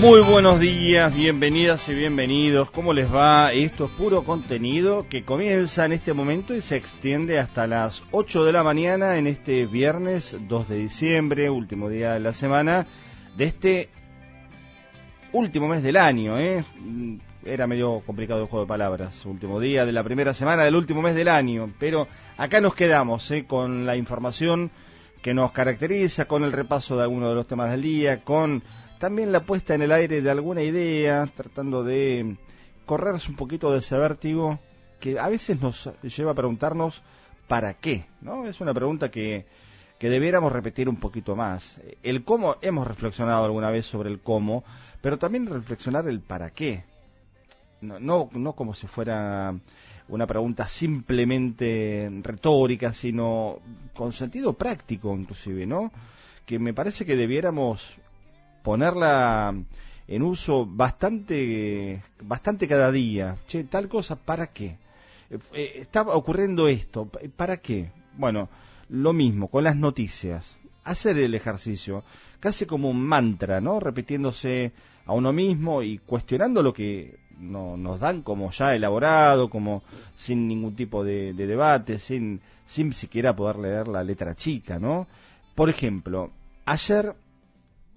Muy buenos días, bienvenidas y bienvenidos. ¿Cómo les va? Esto es puro contenido que comienza en este momento y se extiende hasta las 8 de la mañana en este viernes 2 de diciembre, último día de la semana, de este último mes del año. ¿eh? Era medio complicado el juego de palabras. Último día de la primera semana del último mes del año. Pero acá nos quedamos ¿eh? con la información que nos caracteriza, con el repaso de algunos de los temas del día, con también la puesta en el aire de alguna idea, tratando de correrse un poquito de ese vértigo que a veces nos lleva a preguntarnos ¿para qué? ¿no? Es una pregunta que, que debiéramos repetir un poquito más. El cómo, hemos reflexionado alguna vez sobre el cómo, pero también reflexionar el para qué. No, no, no como si fuera una pregunta simplemente retórica, sino con sentido práctico inclusive, ¿no? Que me parece que debiéramos ponerla en uso bastante, bastante cada día. Che, tal cosa, ¿para qué? Eh, está ocurriendo esto, ¿para qué? Bueno, lo mismo con las noticias. Hacer el ejercicio, casi como un mantra, ¿no? Repitiéndose a uno mismo y cuestionando lo que no, nos dan como ya elaborado, como sin ningún tipo de, de debate, sin, sin siquiera poder leer la letra chica, ¿no? Por ejemplo, ayer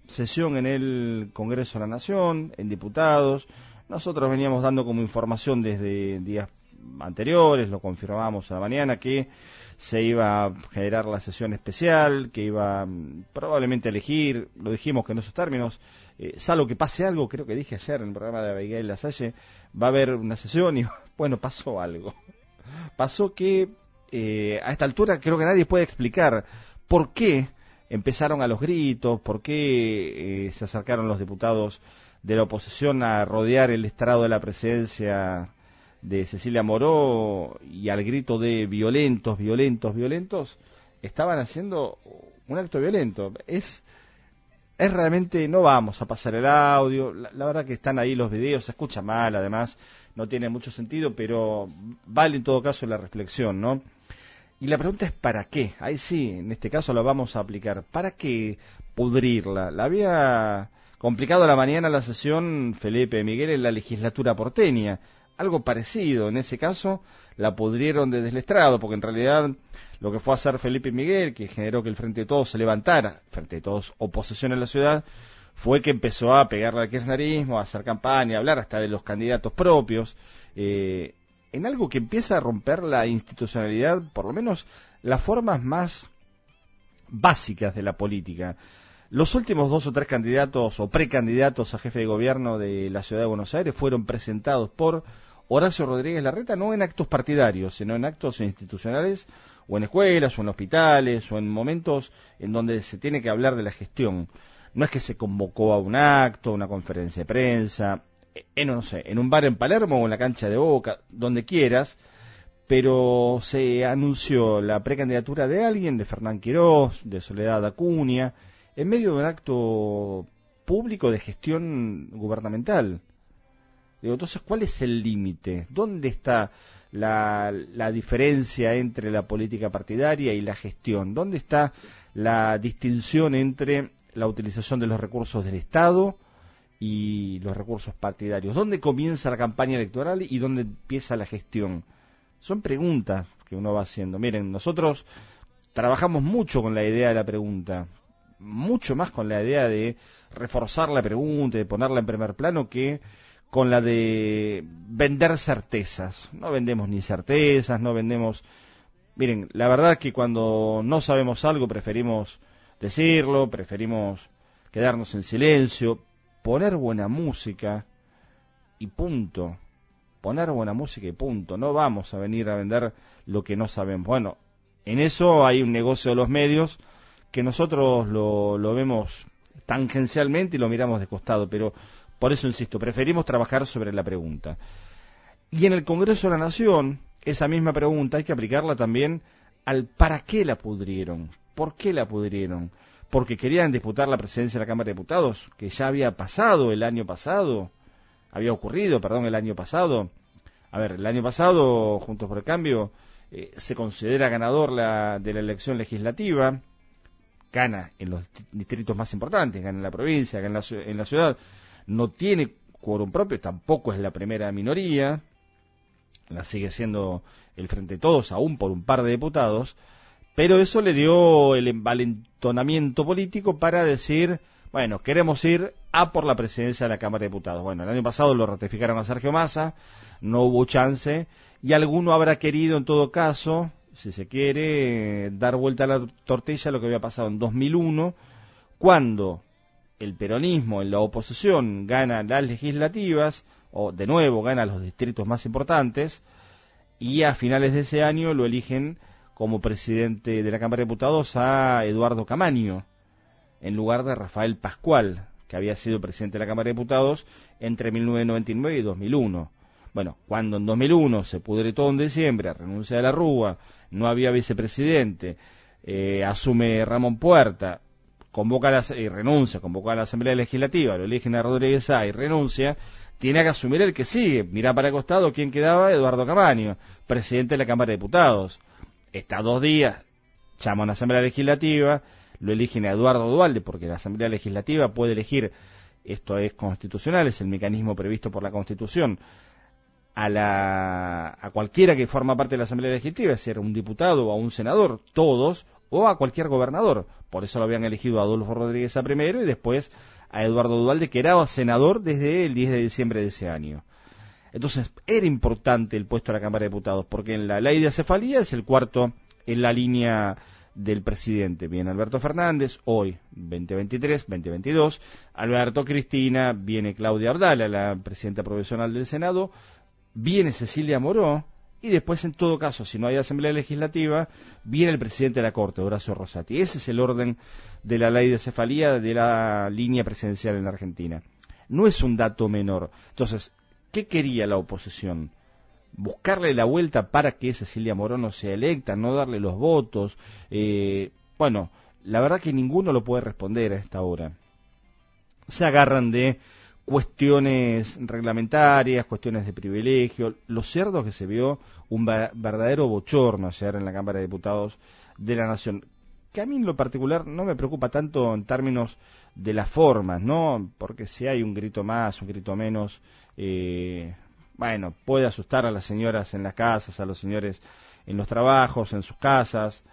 sesión en el Congreso de la Nación, en diputados. Nosotros veníamos dando como información desde días anteriores, lo confirmamos a la mañana, que se iba a generar la sesión especial, que iba mm, probablemente a elegir, lo dijimos que en esos términos, eh, salvo que pase algo, creo que dije ayer en el programa de Abigail Lasalle, va a haber una sesión y bueno, pasó algo. Pasó que eh, a esta altura creo que nadie puede explicar por qué empezaron a los gritos, por qué eh, se acercaron los diputados de la oposición a rodear el estrado de la presidencia de Cecilia Moró y al grito de violentos, violentos, violentos, estaban haciendo un acto violento. Es, es realmente, no vamos a pasar el audio, la, la, verdad que están ahí los videos, se escucha mal además, no tiene mucho sentido, pero vale en todo caso la reflexión, ¿no? Y la pregunta es ¿para qué? Ahí sí, en este caso lo vamos a aplicar. ¿Para qué pudrirla? La había complicado la mañana la sesión Felipe Miguel en la legislatura porteña. Algo parecido, en ese caso la pudrieron desde el estrado, porque en realidad lo que fue a hacer Felipe Miguel, que generó que el Frente de Todos se levantara, Frente de Todos oposición en la ciudad, fue que empezó a pegarle al kirchnerismo, a hacer campaña, a hablar hasta de los candidatos propios. Eh, en algo que empieza a romper la institucionalidad, por lo menos las formas más básicas de la política. Los últimos dos o tres candidatos o precandidatos a jefe de gobierno de la ciudad de Buenos Aires fueron presentados por Horacio Rodríguez Larreta no en actos partidarios, sino en actos institucionales o en escuelas o en hospitales o en momentos en donde se tiene que hablar de la gestión. No es que se convocó a un acto, una conferencia de prensa, en, no sé, en un bar en Palermo o en la cancha de Boca, donde quieras, pero se anunció la precandidatura de alguien, de Fernán Quirós, de Soledad Acuña, en medio de un acto público de gestión gubernamental. Digo, entonces, ¿cuál es el límite? ¿Dónde está la, la, diferencia entre la política partidaria y la gestión? ¿Dónde está la distinción entre la utilización de los recursos del Estado y los recursos partidarios. ¿Dónde comienza la campaña electoral y dónde empieza la gestión? Son preguntas que uno va haciendo. Miren, nosotros trabajamos mucho con la idea de la pregunta, mucho más con la idea de reforzar la pregunta, de ponerla en primer plano que con la de vender certezas. No vendemos ni certezas, no vendemos... Miren, la verdad que cuando no sabemos algo preferimos decirlo, preferimos quedarnos en silencio, poner buena música y punto. Poner buena música y punto. No vamos a venir a vender lo que no sabemos. Bueno, en eso hay un negocio de los medios que nosotros lo, lo vemos tangencialmente y lo miramos de costado, pero por eso insisto, preferimos trabajar sobre la pregunta. Y en el Congreso de la Nación, esa misma pregunta hay que aplicarla también al para qué la pudrieron, por qué la pudrieron, porque querían disputar la presidencia de la Cámara de Diputados, que ya había pasado el año pasado, había ocurrido, perdón, el año pasado. A ver, el año pasado, Juntos por el Cambio, eh, se considera ganador la, de la elección legislativa, gana en los distritos más importantes, gana en la provincia, gana en la, en la ciudad, no tiene quórum propio, tampoco es la primera minoría, la sigue siendo el Frente de Todos, aún por un par de diputados, pero eso le dio el envalentonamiento político para decir, bueno, queremos ir a por la presidencia de la Cámara de Diputados. Bueno, el año pasado lo ratificaron a Sergio Massa, no hubo chance, y alguno habrá querido en todo caso, si se quiere, dar vuelta a la tortilla lo que había pasado en 2001, cuando el peronismo en la oposición gana las legislativas, o de nuevo gana los distritos más importantes, y a finales de ese año lo eligen como presidente de la Cámara de Diputados a Eduardo Camaño, en lugar de Rafael Pascual, que había sido presidente de la Cámara de Diputados entre 1999 y 2001. Bueno, cuando en 2001 se pudre todo en diciembre, renuncia a la Rúa, no había vicepresidente, eh, asume Ramón Puerta, convoca la, y renuncia, convoca a la Asamblea Legislativa, lo eligen a Rodríguez A y renuncia, tiene que asumir el que sigue. Mira para el costado quién quedaba, Eduardo Camaño, presidente de la Cámara de Diputados. Está dos días, llama a una Asamblea Legislativa, lo eligen a Eduardo Dualde, porque la Asamblea Legislativa puede elegir, esto es constitucional, es el mecanismo previsto por la Constitución, a, la, a cualquiera que forma parte de la Asamblea Legislativa, sea un diputado o a un senador, todos, o a cualquier gobernador. Por eso lo habían elegido a Adolfo Rodríguez a primero y después a Eduardo Dualde, que era senador desde el 10 de diciembre de ese año. Entonces, era importante el puesto de la Cámara de Diputados, porque en la ley de acefalía es el cuarto en la línea del presidente. Viene Alberto Fernández, hoy 2023, 2022. Alberto Cristina, viene Claudia Ardala, la presidenta provisional del Senado. Viene Cecilia Moró, y después, en todo caso, si no hay asamblea legislativa, viene el presidente de la Corte, Horacio Rosati. Ese es el orden de la ley de cefalía de la línea presidencial en la Argentina. No es un dato menor. Entonces, ¿qué quería la oposición? Buscarle la vuelta para que Cecilia Morón sea electa, no darle los votos. Eh, bueno, la verdad que ninguno lo puede responder a esta hora. Se agarran de cuestiones reglamentarias, cuestiones de privilegio. Lo cierto es que se vio un verdadero bochorno ayer en la Cámara de Diputados de la Nación, que a mí en lo particular no me preocupa tanto en términos de las formas, ¿no? Porque si hay un grito más, un grito menos, eh, bueno, puede asustar a las señoras en las casas, a los señores en los trabajos, en sus casas,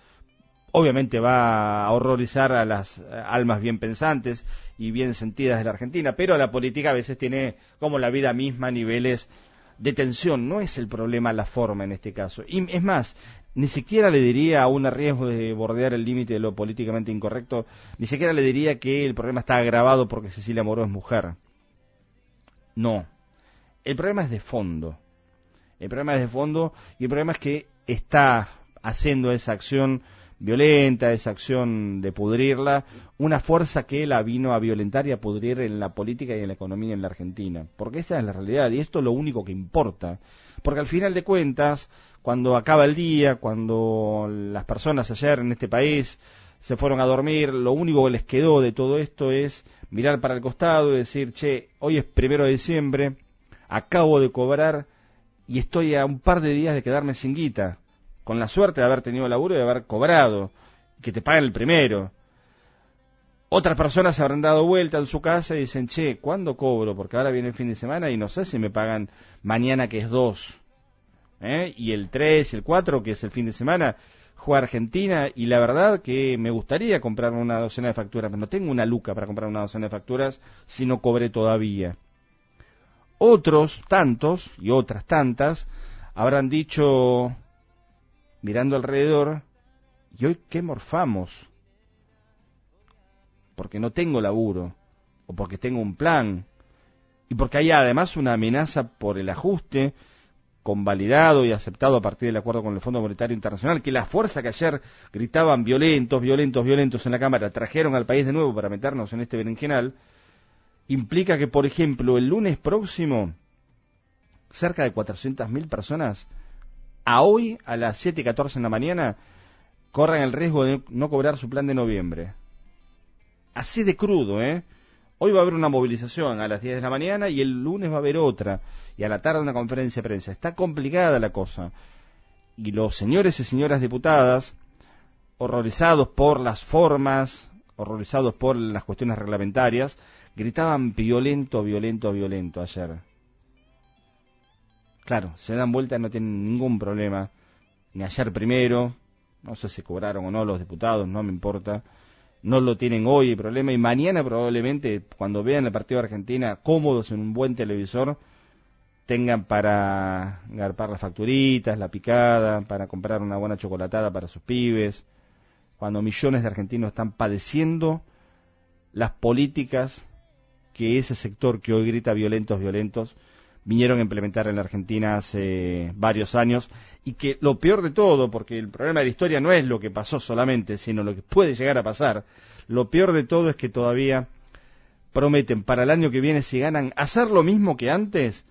obviamente va a horrorizar a las almas bien pensantes y bien sentidas de la Argentina, pero la política a veces tiene, como la vida misma, niveles de tensión. No es el problema la forma en este caso. Y es más, ni siquiera le diría a un riesgo de bordear el límite de lo políticamente incorrecto, ni siquiera le diría que el problema está agravado porque Cecilia Moró es mujer. No. El problema es de fondo. El problema es de fondo y el problema es que está haciendo esa acción violenta, esa acción de pudrirla, una fuerza que la vino a violentar y a pudrir en la política y en la economía en la Argentina. Porque esa es la realidad y esto es lo único que importa. Porque al final de cuentas, cuando acaba el día, cuando las personas ayer en este país se fueron a dormir, lo único que les quedó de todo esto es mirar para el costado y decir, che, hoy es primero de diciembre, acabo de cobrar y estoy a un par de días de quedarme sin guita con la suerte de haber tenido laburo y de haber cobrado, que te paguen el primero. Otras personas se habrán dado vuelta en su casa y dicen, che, ¿cuándo cobro? Porque ahora viene el fin de semana y no sé si me pagan mañana que es dos. ¿eh? Y el tres, el cuatro, que es el fin de semana, juega Argentina y la verdad que me gustaría comprar una docena de facturas, pero no tengo una luca para comprar una docena de facturas si no cobré todavía. Otros tantos y otras tantas habrán dicho, mirando alrededor, ¿y hoy qué morfamos? Porque no tengo laburo, o porque tengo un plan, y porque hay además una amenaza por el ajuste, convalidado y aceptado a partir del acuerdo con el Fondo Monetario Internacional, que la fuerza que ayer gritaban violentos, violentos, violentos en la Cámara, trajeron al país de nuevo para meternos en este berenjenal, implica que, por ejemplo, el lunes próximo, cerca de 400.000 personas, a hoy, a las 7 y 14 en la mañana, corran el riesgo de no cobrar su plan de noviembre. Así de crudo, ¿eh? Hoy va a haber una movilización a las 10 de la mañana y el lunes va a haber otra. Y a la tarde una conferencia de prensa. Está complicada la cosa. Y los señores y señoras diputadas, horrorizados por las formas, horrorizados por las cuestiones reglamentarias, gritaban violento, violento, violento ayer. Claro, se dan vuelta, no tienen ningún problema. Ni ayer primero, no sé si cobraron o no los diputados, no me importa no lo tienen hoy el problema y mañana probablemente cuando vean el partido de Argentina cómodos en un buen televisor tengan para garpar las facturitas, la picada, para comprar una buena chocolatada para sus pibes, cuando millones de argentinos están padeciendo las políticas que ese sector que hoy grita violentos, violentos, vinieron a implementar en la Argentina hace varios años y que lo peor de todo, porque el problema de la historia no es lo que pasó solamente, sino lo que puede llegar a pasar, lo peor de todo es que todavía prometen para el año que viene, si ganan, hacer lo mismo que antes,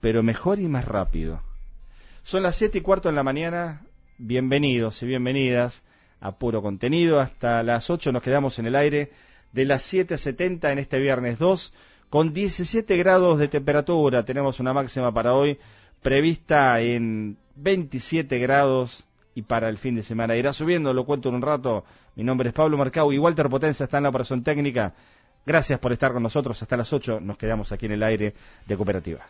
pero mejor y más rápido. Son las siete y cuarto de la mañana, bienvenidos y bienvenidas a Puro Contenido, hasta las ocho nos quedamos en el aire, de las siete a setenta en este viernes 2, con 17 grados de temperatura. Tenemos una máxima para hoy prevista en 27 grados y para el fin de semana irá subiendo, lo cuento en un rato. Mi nombre es Pablo Marcau y Walter Potenza está en la operación técnica. Gracias por estar con nosotros. Hasta las 8 nos quedamos aquí en el aire de Cooperativa.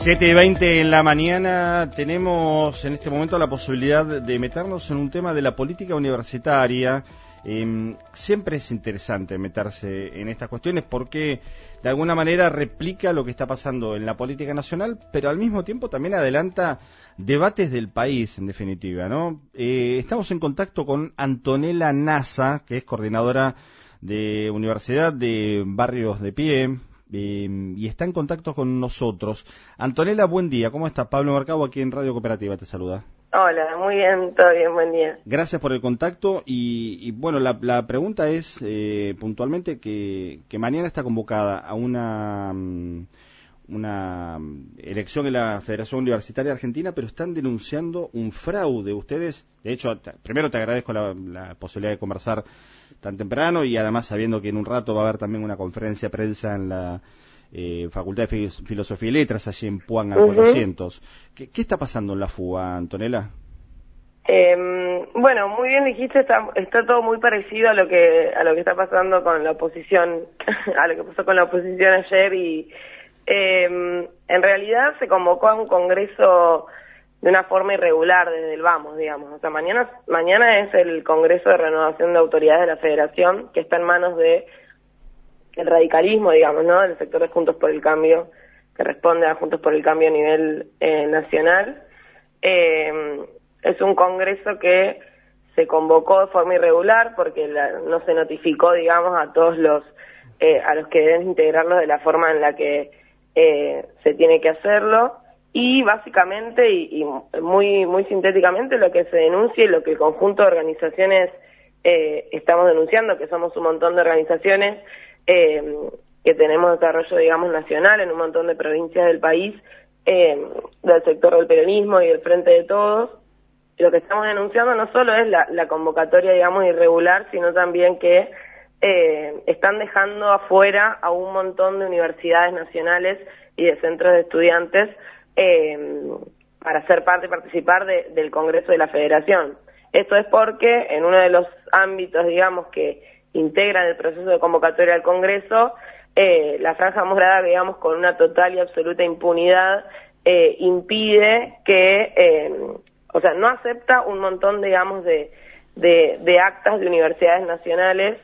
7 y 20 en la mañana tenemos en este momento la posibilidad de meternos en un tema de la política universitaria. Em, siempre es interesante meterse en estas cuestiones porque de alguna manera replica lo que está pasando en la política nacional, pero al mismo tiempo también adelanta debates del país, en definitiva. ¿no? Eh, estamos en contacto con Antonella Nasa, que es coordinadora de Universidad de Barrios de Pie, Em, y está en contacto con nosotros. Antonella, buen día. ¿Cómo estás? Pablo Mercado aquí en Radio Cooperativa te saluda. Hola, muy bien, todo bien, buen día. Gracias por el contacto y, bueno, la, pregunta es eh, puntualmente que, mañana está convocada a una, mm, una elección en la Federación Universitaria Argentina, pero están denunciando un fraude. Ustedes, de hecho, primero te agradezco la posibilidad de conversar tan temprano y además sabiendo que en un rato va a haber también una conferencia de prensa en la eh, Facultad de Filosofía y Letras allí en Puan al 400. ¿Qué, está pasando en la fuga, Antonella? Em, bueno, muy bien dijiste, está, está todo muy parecido a lo que a lo que está pasando con la oposición, a lo que pasó con la oposición ayer y em, en realidad se convocó a un congreso de una forma irregular desde el vamos, digamos. O sea, mañana, mañana es el Congreso de Renovación de Autoridades de la Federación, que está en manos de el radicalismo, digamos, ¿no? Del sector de Juntos por el Cambio, que responde a Juntos por el Cambio a nivel eh, nacional. Eh, es un congreso que se convocó de forma irregular porque no se notificó, digamos, a todos los eh, a los que deben integrarlo de la forma en la que se tiene que hacerlo y básicamente y, muy muy sintéticamente lo que se denuncia y lo que el conjunto de organizaciones eh, estamos denunciando, que somos un montón de organizaciones eh, que tenemos desarrollo, digamos, nacional en un montón de provincias del país, eh, del sector del peronismo y del frente de todos. Lo que estamos denunciando no solo es la, la convocatoria, digamos, irregular, sino también que están dejando afuera a un montón de universidades nacionales y de centros de estudiantes eh, para ser parte y participar del Congreso de la Federación. Esto es porque en uno de los ámbitos, digamos, que integran el proceso de convocatoria al Congreso, eh, la franja morada, digamos, con una total y absoluta impunidad, eh, impide que, eh, o sea, no acepta un montón, digamos, de, de, actas de universidades nacionales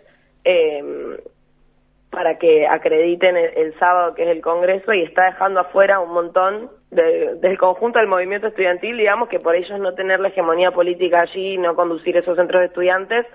eh, para que acrediten el, sábado que es el Congreso y está dejando afuera un montón del conjunto del movimiento estudiantil, digamos que por ellos no tener la hegemonía política allí no conducir esos centros de estudiantes,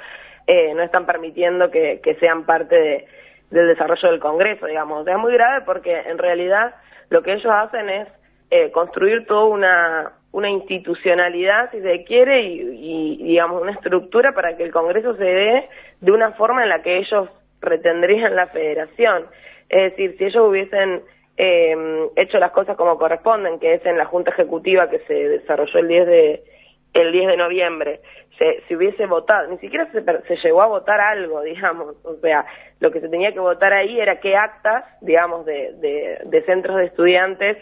eh, no están permitiendo que, sean parte del desarrollo del Congreso, digamos. es muy grave porque en realidad lo que ellos hacen es eh, construir toda una, una institucionalidad, si se quiere, y, y, digamos, una estructura para que el Congreso se dé de una forma en la que ellos retendrían la federación. Es decir, si ellos hubiesen eh, hecho las cosas como corresponden, que es en la Junta Ejecutiva que se desarrolló el 10 de, el 10 de noviembre, se, se hubiese votado, ni siquiera se, se llegó a votar algo, digamos, o sea, lo que se tenía que votar ahí era qué actas, digamos, de, de, de centros de estudiantes,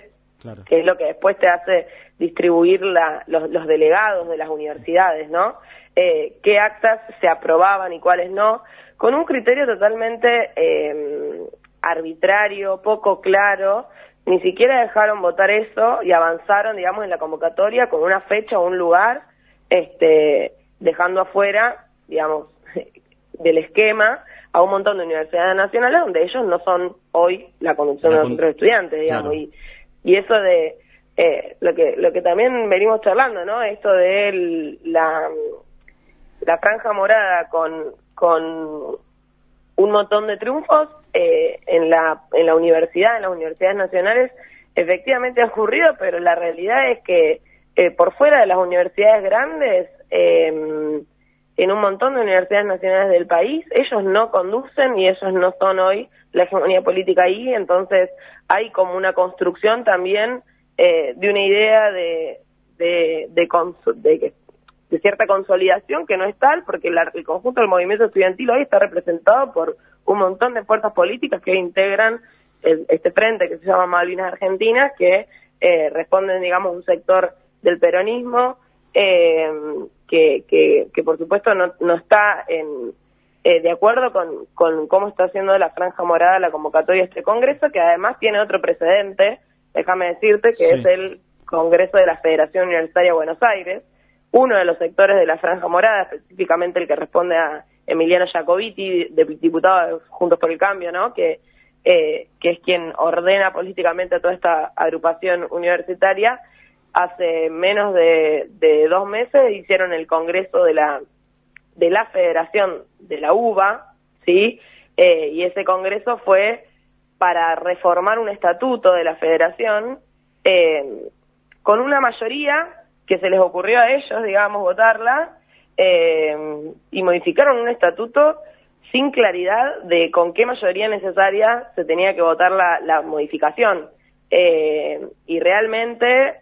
que es lo que después te hace distribuir la, los, los delegados de las universidades, ¿no? Eh, qué actas se aprobaban y cuáles no, con un criterio totalmente eh, arbitrario, poco claro, ni siquiera dejaron votar eso y avanzaron, digamos, en la convocatoria con una fecha o un lugar, este, dejando afuera, digamos, del esquema a un montón de universidades nacionales donde ellos no son hoy la conducción de los centros estudiantes, digamos, y, y eso de eh, lo que lo que también venimos charlando, ¿no? Esto de la la franja morada con con un montón de triunfos eh, en, la, en la universidad, en las universidades nacionales, efectivamente ha ocurrido, pero la realidad es que eh, por fuera de las universidades grandes, eh, en un montón de universidades nacionales del país, ellos no conducen y ellos no son hoy la hegemonía política ahí, entonces hay como una construcción también eh, de una idea de, de, de, de, de cierta consolidación que no es tal, porque el conjunto del movimiento estudiantil hoy está representado por un montón de fuerzas políticas que integran este frente que se llama Malvinas Argentinas, que eh, responden, digamos, un sector del peronismo eh, que, que, que, por supuesto, no, no está en, eh, de acuerdo con, con cómo está haciendo la Franja Morada la convocatoria de este Congreso, que además tiene otro precedente, déjame decirte que es el Congreso de la Federación Universitaria de Buenos Aires, uno de los sectores de la Franja Morada, específicamente el que responde a Emiliano Jacobiti, de, diputado de Juntos por el Cambio, ¿no? Que, eh, que es quien ordena políticamente a toda esta agrupación universitaria, hace menos de, dos meses hicieron el Congreso de la, de la Federación de la UBA, ¿sí? Eh, y ese Congreso fue para reformar un estatuto de la Federación eh, con una mayoría que se les ocurrió a ellos, digamos, votarla, eh, y modificaron un estatuto sin claridad de con qué mayoría necesaria se tenía que votar la, la modificación. Eh, y realmente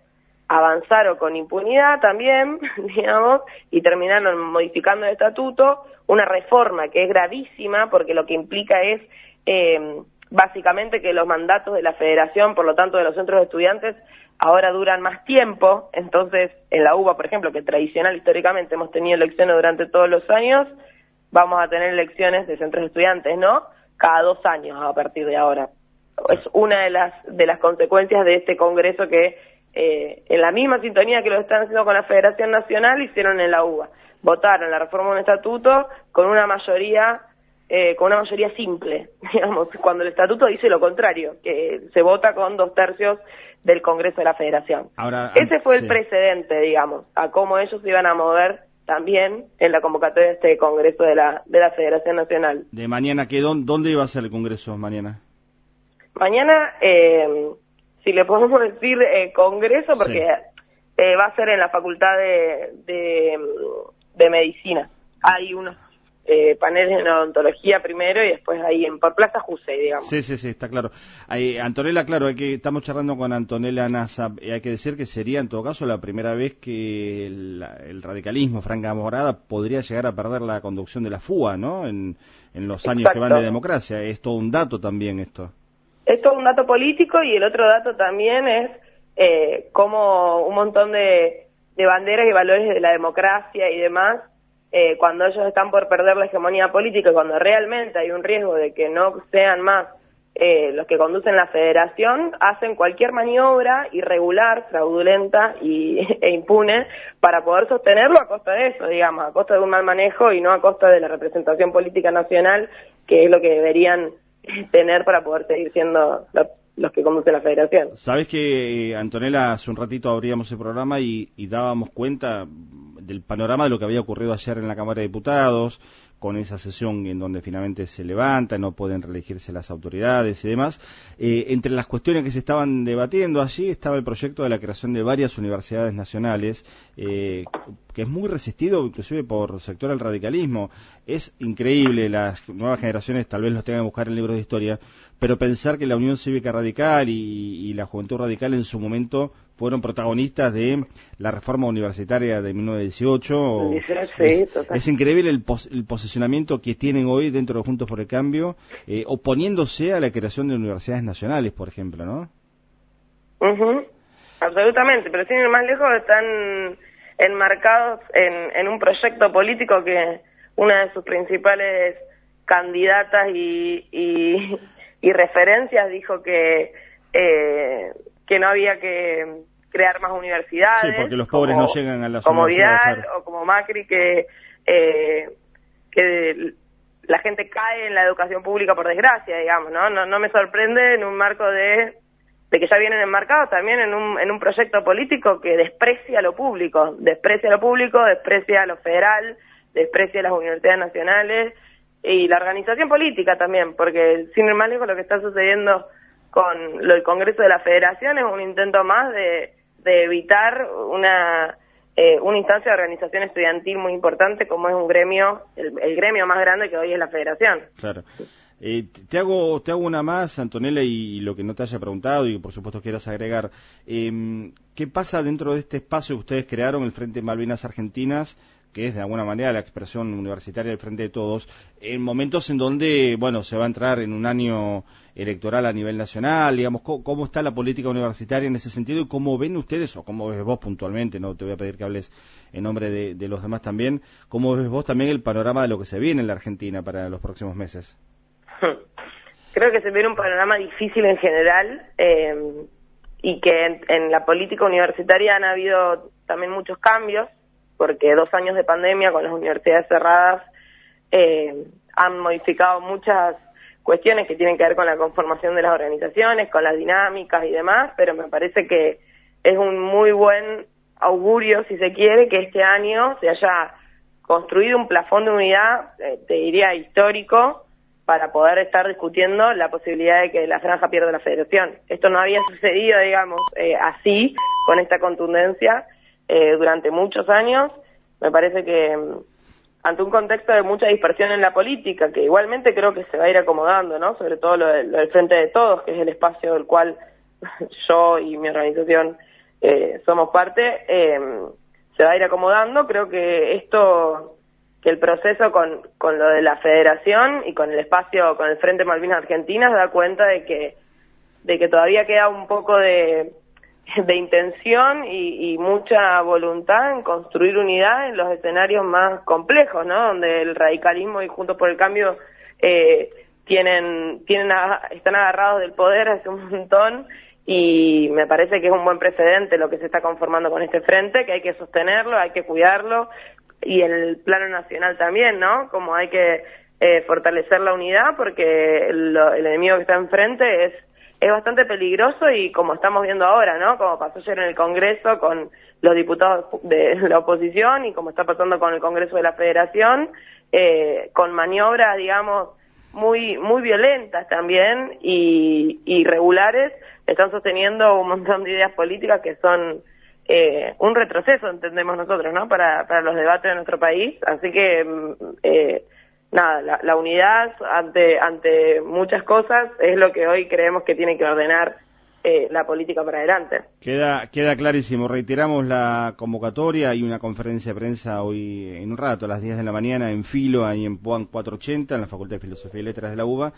avanzaron con impunidad también, digamos, y terminaron modificando el estatuto, una reforma que es gravísima porque lo que implica es eh, básicamente que los mandatos de la federación, por lo tanto de los centros de estudiantes, ahora duran más tiempo, entonces en la UBA, por ejemplo, que tradicional históricamente hemos tenido elecciones durante todos los años, vamos a tener elecciones de centros de estudiantes, ¿no? Cada dos años a partir de ahora. Es una de las, de las consecuencias de este Congreso que, eh, en la misma sintonía que lo están haciendo con la Federación Nacional, hicieron en la UBA. Votaron la reforma de un estatuto con una mayoría eh, con una mayoría simple, digamos, cuando el estatuto dice lo contrario, que se vota con dos tercios del Congreso de la Federación. Ahora, Ese fue el precedente, digamos, a cómo ellos se iban a mover también en la convocatoria de este Congreso de la, de la Federación Nacional. ¿De mañana qué? ¿Dónde iba a ser el Congreso mañana? Mañana, eh, si le podemos decir eh, Congreso, porque eh, va a ser en la Facultad de, de, de Medicina. Hay unos eh, paneles en odontología primero y después ahí en por Plaza Juse, digamos. Sí, sí, sí, está claro. Antonella, claro, hay que, estamos charlando con Antonella Nasa, y hay que decir que sería en todo caso la primera vez que el, radicalismo Franca Morada podría llegar a perder la conducción de la FUA, ¿no? En, los años que van de democracia. Es todo un dato también esto. Es todo un dato político y el otro dato también es eh, cómo un montón de, de banderas y valores de la democracia y demás eh, cuando ellos están por perder la hegemonía política, cuando realmente hay un riesgo de que no sean más eh, los que conducen la federación, hacen cualquier maniobra irregular, fraudulenta y, e impune para poder sostenerlo a costa de eso, digamos, a costa de un mal manejo y no a costa de la representación política nacional, que es lo que deberían tener para poder seguir siendo los que conducen la federación. Sabes que, eh, Antonella, hace un ratito abríamos el programa y dábamos cuenta, del panorama de lo que había ocurrido ayer en la Cámara de Diputados, con esa sesión en donde finalmente se levanta, no pueden reelegirse las autoridades y demás. Eh, entre las cuestiones que se estaban debatiendo allí estaba el proyecto de la creación de varias universidades nacionales, eh, que es muy resistido inclusive por el sector del radicalismo. Es increíble, las nuevas generaciones tal vez los tengan que buscar en libros de historia, pero pensar que la Unión Cívica Radical y la Juventud Radical en su momento fueron protagonistas de la reforma universitaria de 1918. es, increíble el, posicionamiento que tienen hoy dentro de Juntos por el Cambio, eh, oponiéndose a la creación de universidades nacionales, por ejemplo, ¿no? Absolutamente, pero sin ir más lejos están enmarcados en, en un proyecto político que una de sus principales candidatas y, y, y referencias dijo que eh, que no había que crear más universidades. Sí, porque los pobres no llegan a las como Vidal o como Macri que eh, que la gente cae en la educación pública por desgracia, digamos, ¿no? No, no me sorprende en un marco de, de que ya vienen enmarcados también en un, en un proyecto político que desprecia lo público, desprecia lo público, desprecia lo federal, desprecia las universidades nacionales y la organización política también, porque sin ir más lejos lo que está sucediendo con lo del Congreso de la Federación es un intento más de, evitar una, eh, una instancia de organización estudiantil muy importante como es un gremio, el, gremio más grande que hoy es la Federación. Claro. Eh, te hago te hago una más, Antonella, y, lo que no te haya preguntado y por supuesto quieras agregar. Eh, ¿Qué pasa dentro de este espacio que ustedes crearon, el Frente Malvinas Argentinas, que es de alguna manera la expresión universitaria del Frente de Todos, en momentos en donde, bueno, se va a entrar en un año electoral a nivel nacional, digamos, ¿cómo, está la política universitaria en ese sentido y cómo ven ustedes, o cómo ves vos puntualmente, no te voy a pedir que hables en nombre de, los demás también, cómo ves vos también el panorama de lo que se viene en la Argentina para los próximos meses? Creo que se viene un panorama difícil en general, eh, y que en, la política universitaria han habido también muchos cambios, porque dos años de pandemia con las universidades cerradas eh, han modificado muchas cuestiones que tienen que ver con la conformación de las organizaciones, con las dinámicas y demás, pero me parece que es un muy buen augurio, si se quiere, que este año se haya construido un plafón de unidad, eh, te diría histórico, para poder estar discutiendo la posibilidad de que la franja pierda la federación. Esto no había sucedido, digamos, eh, así, con esta contundencia, eh, durante muchos años. Me parece que mm, ante un contexto de mucha dispersión en la política, que igualmente creo que se va a ir acomodando, ¿no? Sobre todo lo, del Frente de Todos, que es el espacio del cual yo y mi organización eh, somos parte, se va a ir acomodando. Creo que esto que el proceso con, con lo de la federación y con el espacio, con el Frente Malvinas Argentinas, da cuenta de que, de que todavía queda un poco de, de intención y, mucha voluntad en construir unidad en los escenarios más complejos, ¿no? Donde el radicalismo y Juntos por el Cambio eh, tienen, tienen están agarrados del poder hace un montón y me parece que es un buen precedente lo que se está conformando con este frente, que hay que sostenerlo, hay que cuidarlo, y el plano nacional también, ¿no? Como hay que eh, fortalecer la unidad porque el, enemigo que está enfrente es es bastante peligroso y como estamos viendo ahora, ¿no? Como pasó ayer en el Congreso con los diputados de la oposición y como está pasando con el Congreso de la Federación, eh, con maniobras, digamos, muy muy violentas también y irregulares, están sosteniendo un montón de ideas políticas que son eh, un retroceso, entendemos nosotros, ¿no? Para, para los debates de nuestro país. Así que, mm, eh, nada, la, unidad ante, ante muchas cosas es lo que hoy creemos que tiene que ordenar eh, la política para adelante. Queda, queda clarísimo. Reiteramos la convocatoria. Hay una conferencia de prensa hoy en un rato, a las 10 de la mañana, en Filo, ahí en Puan 480, en la Facultad de Filosofía y Letras de la UBA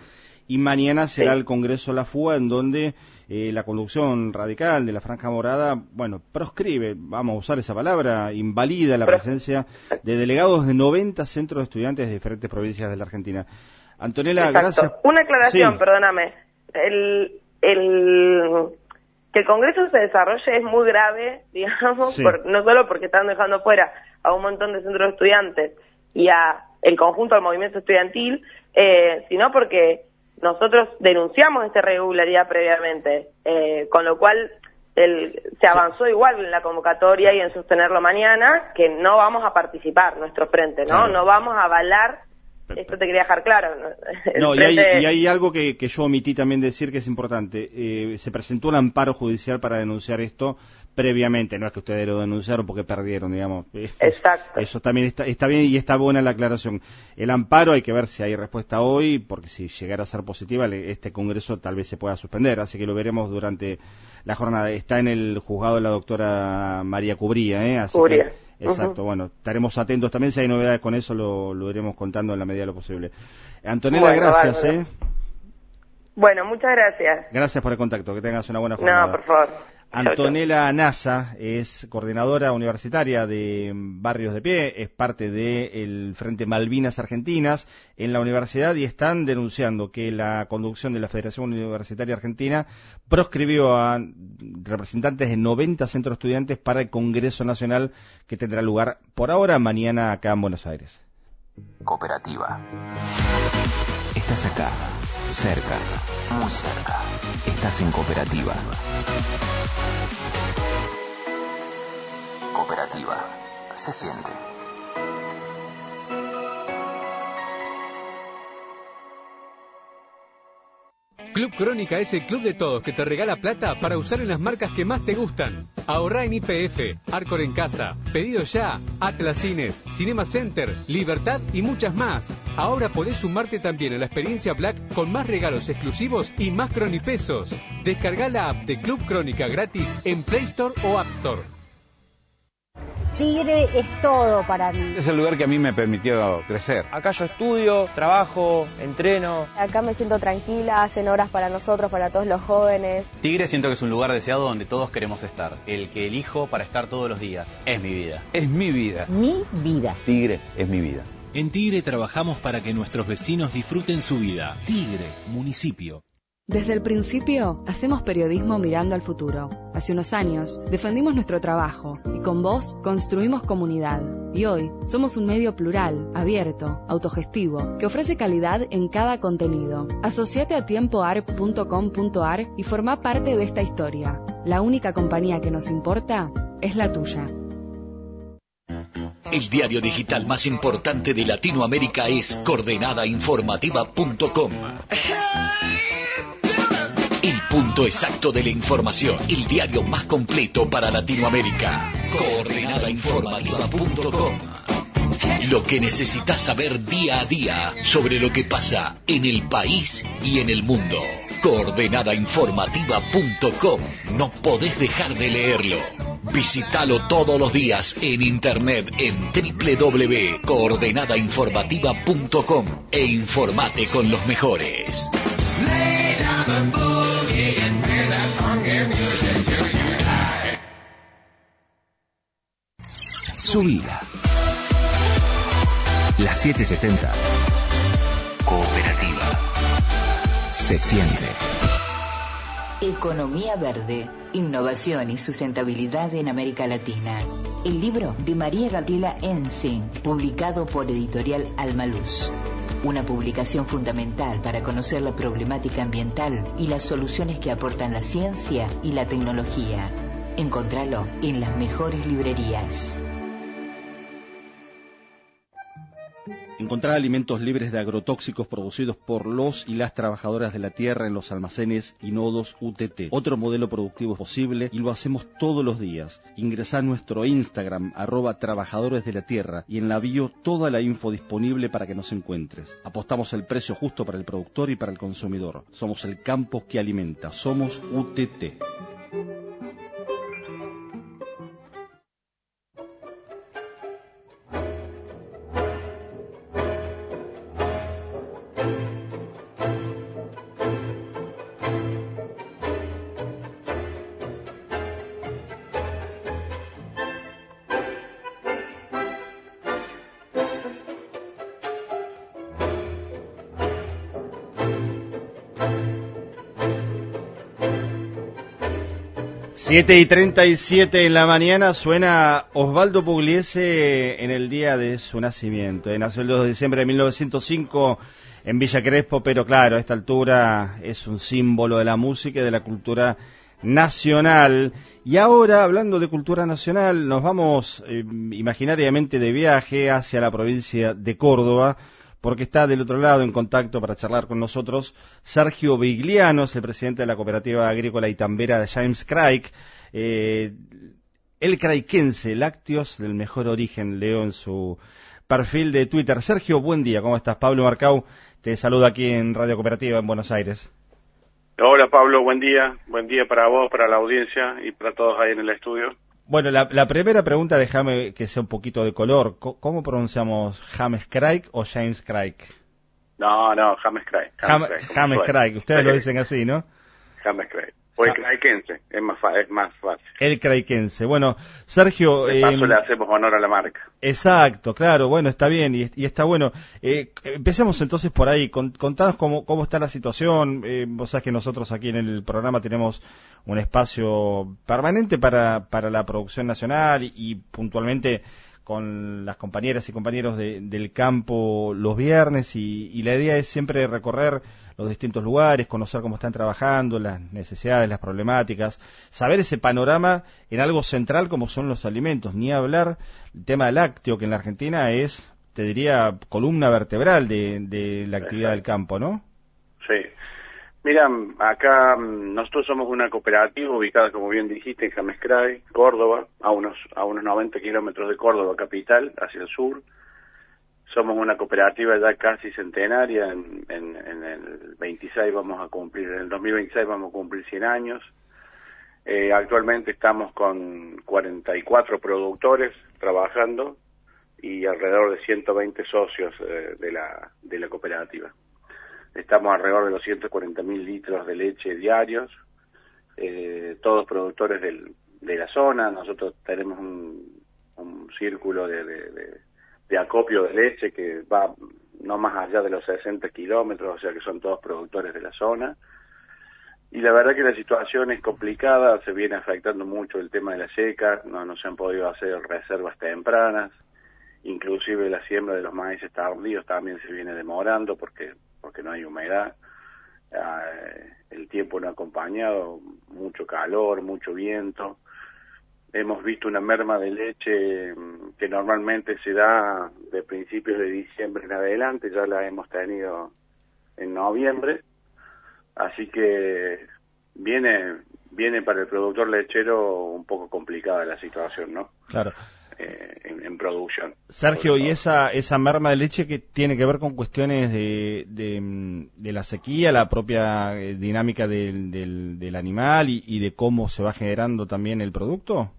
y mañana será el Congreso La Fuga en donde eh, la conducción radical de la Franja Morada, bueno, proscribe, vamos a usar esa palabra, invalida la presencia de delegados de 90 centros de estudiantes de diferentes provincias de la Argentina. Antonella, gracias. Una aclaración, perdóname. El, el, que el Congreso se desarrolle es muy grave, digamos, no solo porque están dejando fuera a un montón de centros de estudiantes y a el conjunto del movimiento estudiantil, eh, sino porque nosotros denunciamos esta irregularidad previamente, eh, con lo cual el, se avanzó igual en la convocatoria y en sostenerlo mañana, que no vamos a participar nuestro frente, ¿no? No vamos a avalar esto te quería dejar claro. No, y, hay, algo que, yo omití también decir que es importante. Eh, se presentó un amparo judicial para denunciar esto previamente, no es que ustedes lo denunciaron porque perdieron, digamos. Exacto. Eso también está, está bien y está buena la aclaración. El amparo hay que ver si hay respuesta hoy, porque si llegara a ser positiva, este Congreso tal vez se pueda suspender, así que lo veremos durante la jornada. Está en el juzgado de la doctora María Cubría, ¿eh? Así Cubría. Exacto, bueno, estaremos atentos también, si hay novedades con eso lo, lo iremos contando en la medida de lo posible. Antonella, gracias, ¿eh? Bueno, muchas gracias. Gracias por el contacto, que tengas una buena jornada. No, por favor. Antonella Nasa es coordinadora universitaria de Barrios de Pie, es parte del Frente Malvinas Argentinas en la universidad y están denunciando que la conducción de la Federación Universitaria Argentina proscribió a representantes de 90 centros estudiantes para el Congreso Nacional que tendrá lugar por ahora mañana acá en Buenos Aires. Cooperativa. Estás acá, cerca, muy cerca. Estás en cooperativa. Cooperativa. Se siente. Club Crónica es el club de todos que te regala plata para usar en las marcas que más te gustan. Ahorra en IPF, Arcor en Casa, Pedido Ya, Atlas Cines, Cinema Center, Libertad y muchas más. Ahora podés sumarte también a la experiencia Black con más regalos exclusivos y más cronipesos. Descarga la app de Club Crónica gratis en Play Store o App Store. Tigre es todo para mí. Es el lugar que a mí me permitió crecer. Acá yo estudio, trabajo, entreno. Acá me siento tranquila, hacen horas para nosotros, para todos los jóvenes. Tigre siento que es un lugar deseado donde todos queremos estar. El que elijo para estar todos los días. Es mi vida. Es mi vida. Mi vida. Tigre es mi vida. En Tigre trabajamos para que nuestros vecinos disfruten su vida. Tigre, municipio. Desde el principio, hacemos periodismo mirando al futuro. Hace unos años, defendimos nuestro trabajo y con vos construimos comunidad. Y hoy, somos un medio plural, abierto, autogestivo, que ofrece calidad en cada contenido. Asociate a tiempoarp.com.ar y forma parte de esta historia. La única compañía que nos importa es la tuya. El diario digital más importante de Latinoamérica es coordenadainformativa.com. El punto exacto de la información. El diario más completo para Latinoamérica. Coordenadainformativa.com. Lo que necesitas saber día a día sobre lo que pasa en el país y en el mundo. Coordenadainformativa.com. No podés dejar de leerlo. Visítalo todos los días en internet en www.coordenadainformativa.com e informate con los mejores. Su vida. La 770. Cooperativa. Se siente. Economía Verde, Innovación y Sustentabilidad en América Latina. El libro de María Gabriela Ensing, publicado por Editorial Almaluz. Una publicación fundamental para conocer la problemática ambiental y las soluciones que aportan la ciencia y la tecnología. Encontralo en las mejores librerías. Encontrar alimentos libres de agrotóxicos producidos por los y las trabajadoras de la tierra en los almacenes y nodos UTT. Otro modelo productivo es posible y lo hacemos todos los días. Ingresa a nuestro Instagram, arroba trabajadores de la tierra, y en la bio toda la info disponible para que nos encuentres. Apostamos el precio justo para el productor y para el consumidor. Somos el campo que alimenta. Somos UTT. Siete y treinta y siete en la mañana suena Osvaldo Pugliese en el día de su nacimiento. Nació el 2 de diciembre de 1905 en Villa Crespo, pero claro, a esta altura es un símbolo de la música y de la cultura nacional. Y ahora, hablando de cultura nacional, nos vamos eh, imaginariamente de viaje hacia la provincia de Córdoba porque está del otro lado en contacto para charlar con nosotros Sergio Vigliano, es el presidente de la Cooperativa Agrícola y Tambera de James Craig. Eh, el craiquense, lácteos del mejor origen, leo en su perfil de Twitter. Sergio, buen día, ¿cómo estás? Pablo Marcau te saluda aquí en Radio Cooperativa en Buenos Aires. Hola Pablo, buen día, buen día para vos, para la audiencia y para todos ahí en el estudio. Bueno, la, primera pregunta, déjame que sea un poquito de color. ¿Cómo, pronunciamos James Craig o James Craig? No, no, James Craig. James, Craig, ustedes lo dicen así, ¿no? James Craig. O el craiquense, es más, es más fácil. El craiquense. Bueno, Sergio... De paso em, le hacemos honor a la marca. Exacto, claro, bueno, está bien y, está bueno. Eh, empecemos entonces por ahí, contanos cómo, cómo está la situación. Eh, vos sabés que nosotros aquí en el programa tenemos un espacio permanente para, para la producción nacional y, puntualmente con las compañeras y compañeros del campo los viernes y la idea es siempre recorrer los distintos lugares, conocer cómo están trabajando, las necesidades, las problemáticas, saber ese panorama en algo central como son los alimentos, ni hablar el tema lácteo, que en la Argentina es, te diría, columna vertebral de, la actividad del campo, ¿no? Sí. Mira, acá mm, nosotros somos una cooperativa ubicada, como bien dijiste, en Jamescray, Córdoba, a unos, a unos 90 kilómetros de Córdoba capital, hacia el sur somos una cooperativa ya casi centenaria, en, en, el 26 vamos a cumplir, en el 2026 vamos a cumplir 100 años. Eh, actualmente estamos con 44 productores trabajando y alrededor de 120 socios eh, de, la, de la cooperativa. Estamos alrededor de los 140 mil litros de leche diarios, eh, todos productores del, de la zona. Nosotros tenemos un, círculo de de acopio de leche que va no más allá de los 60 kilómetros, o sea que son todos productores de la zona. y la verdad que la situación es complicada, se viene afectando mucho el tema de la seca, no, no se han podido hacer reservas tempranas, inclusive la siembra de los maíces tardíos también se viene demorando porque porque no hay humedad, eh, el tiempo no ha acompañado, mucho calor, mucho viento, hemos visto una merma de leche mm, que normalmente se da de principios de diciembre en adelante, ya la hemos tenido en noviembre, así que viene viene para el productor lechero un poco complicada la situación, ¿no? Claro. Eh, en, producción. Sergio, ¿y esa, esa merma de leche que tiene que ver con cuestiones de, de, la sequía, la propia eh, dinámica del, del, animal y, de cómo se va generando también el producto?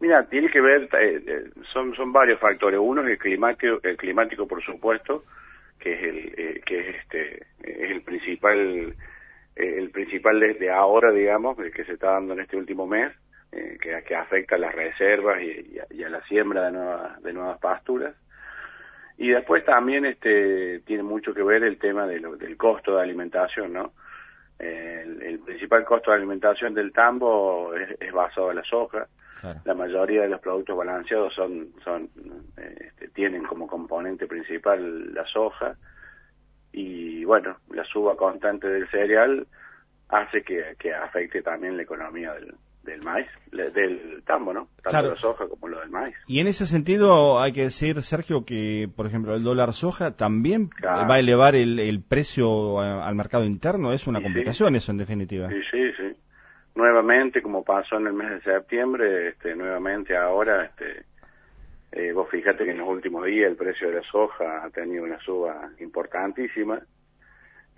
Mira, tiene que ver, eh, son, son varios factores. Uno es el climático, el climático por supuesto, que es el, que es este, es el principal, el principal desde ahora, digamos, el que se está dando en este último mes eh, que, afecta a las reservas y, a, la siembra de nuevas, de nuevas pasturas. Y después también este, tiene mucho que ver el tema de del costo de alimentación, ¿no? el, principal costo de alimentación del tambo es, basado en la soja. La mayoría de los productos balanceados son, son este, tienen como componente principal la soja. Y bueno, la suba constante del cereal hace que, que afecte también la economía del, del maíz, del tambo, ¿no? Tanto la soja como lo del maíz. Y en ese sentido hay que decir, Sergio, que por ejemplo el dólar soja también va a elevar el, precio al mercado interno, es una complicación eso en definitiva. Sí, sí, sí. Nuevamente, como pasó en el mes de septiembre, este, nuevamente ahora, este, eh, vos fíjate que en los últimos días el precio de la soja ha tenido una suba importantísima.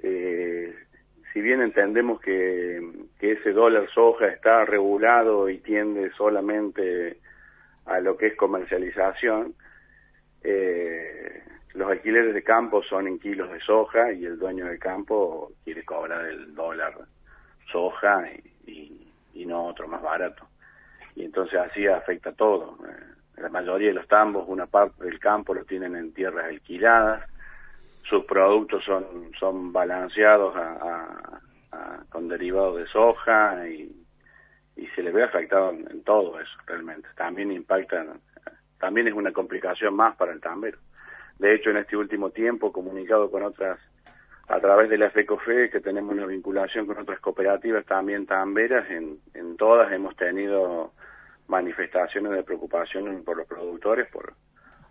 Eh, si bien entendemos que, ese dólar soja está regulado y tiende solamente a lo que es comercialización, eh, los alquileres de campo son en kilos de soja y el dueño del campo quiere cobrar el dólar soja y, no otro más barato. Y entonces así afecta todo. Eh, la mayoría de los tambos, una parte del campo lo tienen en tierras alquiladas, sus productos son, son balanceados a, con derivados de soja y, y se le ve afectado en, todo eso realmente. También impacta, también es una complicación más para el tambero. De hecho, en este último tiempo, comunicado con otras, a través de la FECOFE, que tenemos una vinculación con otras cooperativas también tamberas, en, en todas hemos tenido manifestaciones de preocupación por los productores por,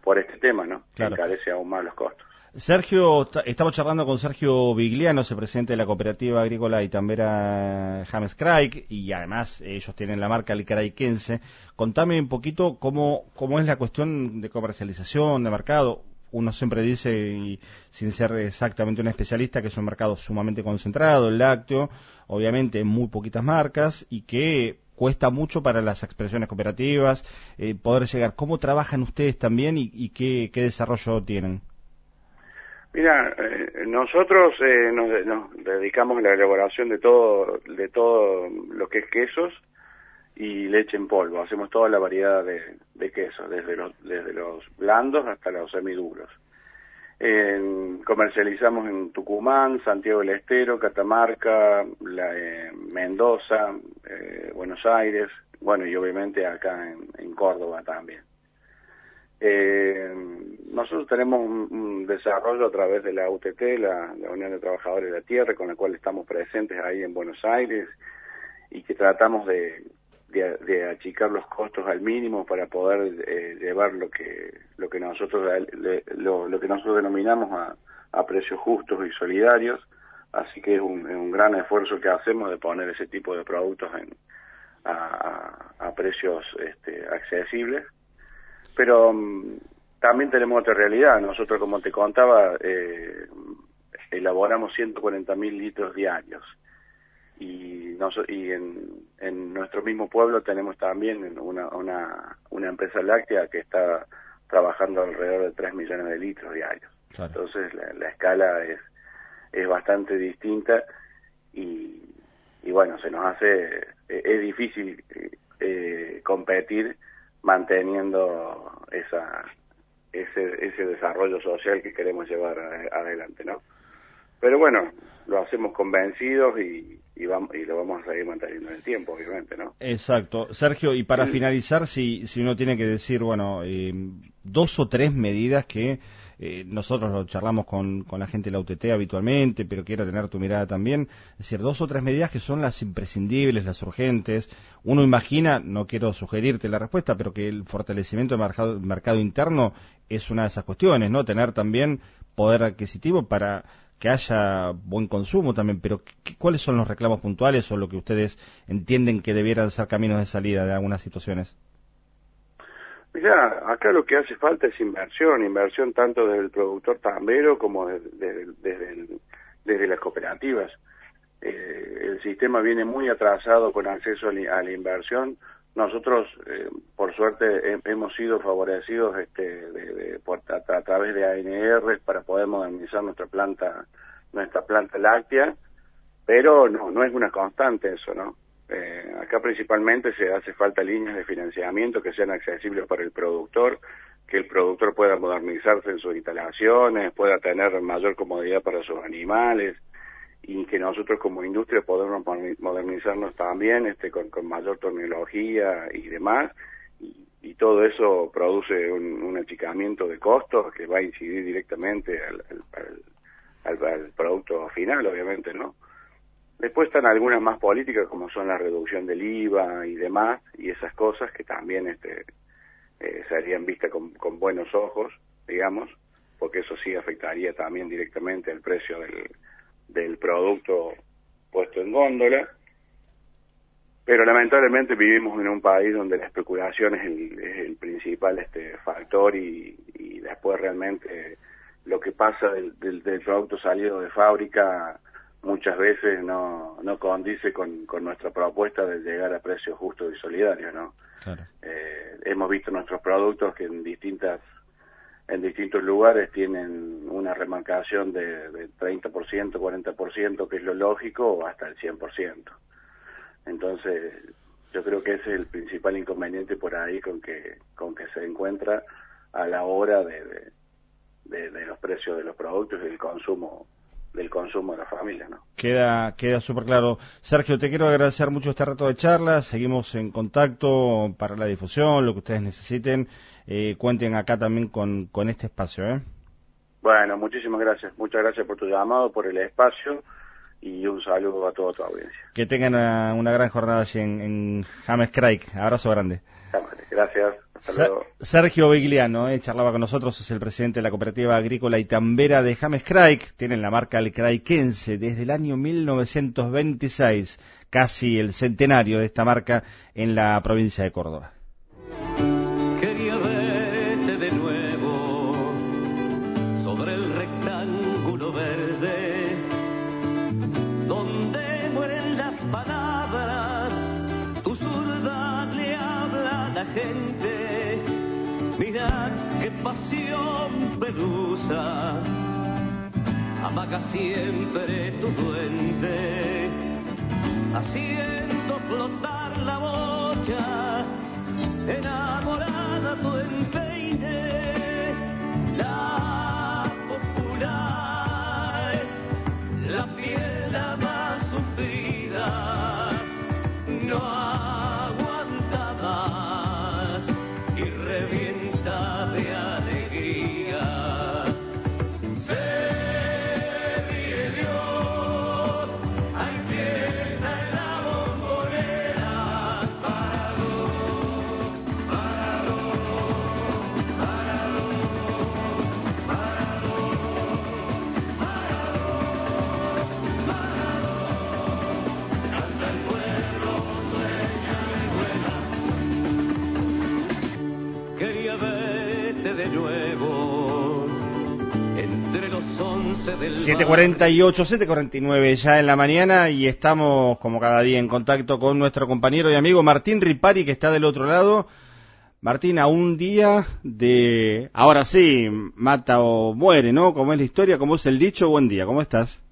por este tema, ¿no? Que encarece aún más los costos. Sergio, estamos charlando con Sergio Vigliano, se presidente de la cooperativa agrícola y James Craig, y además ellos tienen la marca Licraiquense. Contame un poquito cómo, cómo es la cuestión de comercialización, de mercado. Uno siempre dice, y sin ser exactamente un especialista, que es un mercado sumamente concentrado, el lácteo, obviamente en muy poquitas marcas, y que cuesta mucho para las expresiones cooperativas eh, poder llegar. ¿Cómo trabajan ustedes también y, y qué desarrollo tienen? Mira, eh, nosotros eh, nos, dedicamos a la elaboración de todo, de todo lo que es quesos y leche en polvo. Hacemos toda la variedad de, quesos, desde los, desde los blandos hasta los semiduros. comercializamos en Tucumán, Santiago del Estero, Catamarca, la, eh, Mendoza, Buenos Aires, bueno, y obviamente acá en Córdoba también. Eh, nosotros tenemos un, desarrollo a través de la UTT, la, Unión de Trabajadores de la Tierra, con la cual estamos presentes ahí en Buenos Aires y que tratamos de, achicar los costos al mínimo para poder eh, llevar lo que lo que nosotros lo, que nosotros denominamos a, a, precios justos y solidarios. Así que es un, un, gran esfuerzo que hacemos de poner ese tipo de productos en, a, a precios este, accesibles pero mm, también tenemos otra realidad. Nosotros, como te contaba, eh, elaboramos 140 mil litros diarios. Y, y en, nuestro mismo pueblo tenemos también una, una, una empresa láctea que está trabajando alrededor de 3 millones de litros diarios. Entonces la, escala es, es bastante distinta y, y bueno, se nos hace, e, es difícil eh, competir manteniendo esa, ese, ese desarrollo social que queremos llevar adelante, ¿no? Pero bueno, lo hacemos convencidos y, y, vamos, y lo vamos a seguir manteniendo en el tiempo, obviamente, ¿no? Exacto. Sergio, y para finalizar, si, si uno tiene que decir, bueno, eh, dos o tres medidas que eh, nosotros lo charlamos con, con la gente de la UTT habitualmente, pero quiero tener tu mirada también, es decir, dos o tres medidas que son las imprescindibles, las urgentes. Uno imagina, no quiero sugerirte la respuesta, pero que el fortalecimiento del mercado, mercado interno es una de esas cuestiones, ¿no? Tener también poder adquisitivo para que haya buen consumo también, pero ¿cuáles son los reclamos puntuales o lo que ustedes entienden que debieran ser caminos de salida de algunas situaciones? Mira, acá lo que hace falta es inversión, inversión tanto desde el productor tambero como desde, desde, las cooperativas. Eh, el sistema viene muy atrasado con acceso a la, inversión. Nosotros, eh, por suerte, hemos sido favorecidos este, de, a, través de ANR para poder modernizar nuestra planta, nuestra planta láctea, pero no, no es una constante eso, ¿no? Eh, acá principalmente se hace falta líneas de financiamiento que sean accesibles para el productor, que el productor pueda modernizarse en sus instalaciones, pueda tener mayor comodidad para sus animales y que nosotros como industria podamos modernizarnos también este, con, mayor tecnología y demás. Y, todo eso produce un, achicamiento de costos que va a incidir directamente al, al producto final, obviamente, ¿no? Después están algunas más políticas como son la reducción del IVA y demás y esas cosas que también este, eh, se harían vista con, buenos ojos, digamos, porque eso sí afectaría también directamente al precio del, del producto puesto en góndola. Pero lamentablemente vivimos en un país donde la especulación es el, es el principal este factor y, y después realmente lo que pasa del, del, del producto salido de fábrica muchas veces no, no condice con, con nuestra propuesta de llegar a precios justos y solidarios, ¿no? Eh, hemos visto nuestros productos que en distintas en distintos lugares tienen una remarcación de, de 30%, 40%, que es lo lógico, o hasta el 100%. Entonces, yo creo que ese es el principal inconveniente por ahí con que, con que se encuentra a la hora de, de, de los precios de los productos y el consumo del consumo de la familia, ¿no? Queda, queda súper claro. Sergio, te quiero agradecer mucho este rato de charla. Seguimos en contacto para la difusión, lo que ustedes necesiten. Eh, cuenten acá también con, con este espacio, ¿eh? Bueno, muchísimas gracias. Muchas gracias por tu llamado, por el espacio y un saludo a toda tu audiencia. Que tengan una, gran jornada allí en, en James Craig. Abrazo grande. Gracias. Sergio Vigliano, eh, charlaba con nosotros, es el presidente de la cooperativa agrícola y tambera de James Craig. Tienen la marca El Craiquense desde el año 1926, casi el centenario de esta marca en la provincia de Córdoba. Siempre tu duende, haciendo flotar la bocha, enamorada tu empeine. 7.48, 7.49 ya en la mañana y estamos como cada día en contacto con nuestro compañero y amigo Martín Ripari que está del otro lado. Martín, a un día de... Ahora sí, mata o muere, ¿no? Como es la historia, como es el dicho, buen día, ¿cómo estás?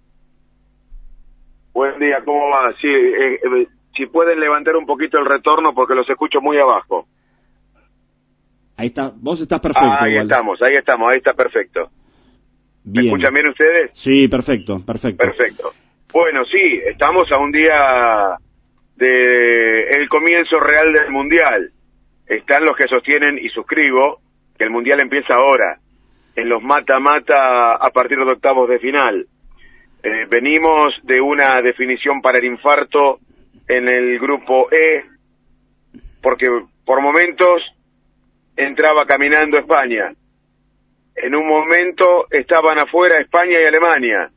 Buen día, ¿cómo va? Sí, eh, eh, si pueden levantar un poquito el retorno porque los escucho muy abajo. Ahí está, vos estás perfecto. ahí estamos, ahí estamos, ahí está perfecto. ¿Me escuchan bien ustedes? Sí, perfecto, perfecto. Perfecto. Bueno, sí, estamos a un día de el comienzo real del Mundial. Están los que sostienen, y suscribo, que el Mundial empieza ahora, en los mata-mata a partir de octavos de final. Eh, venimos de una definición para el infarto en el grupo E, porque por momentos entraba caminando España. En un momento estaban afuera España y Alemania.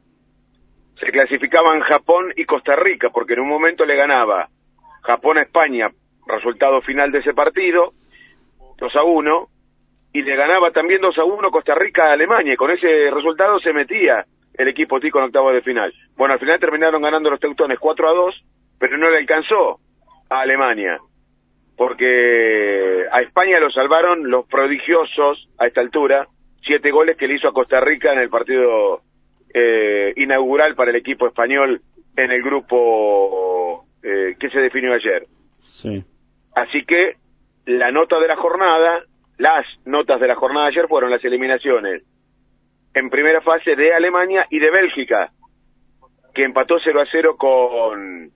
Se clasificaban Japón y Costa Rica, porque en un momento le ganaba Japón a España, resultado final de ese partido, 2 a 1, y le ganaba también 2 a 1 Costa Rica a Alemania, y con ese resultado se metía el equipo tico en octavos de final. Bueno, al final terminaron ganando los teutones 4 a 2, pero no le alcanzó a Alemania, porque a España lo salvaron los prodigiosos, a esta altura, siete goles que le hizo a Costa Rica en el partido eh, inaugural para el equipo español en el grupo eh, que se definió ayer. Sí. Así que la nota de la jornada, las notas de la jornada de ayer fueron las eliminaciones en primera fase de Alemania y de Bélgica, que empató 0 a 0 con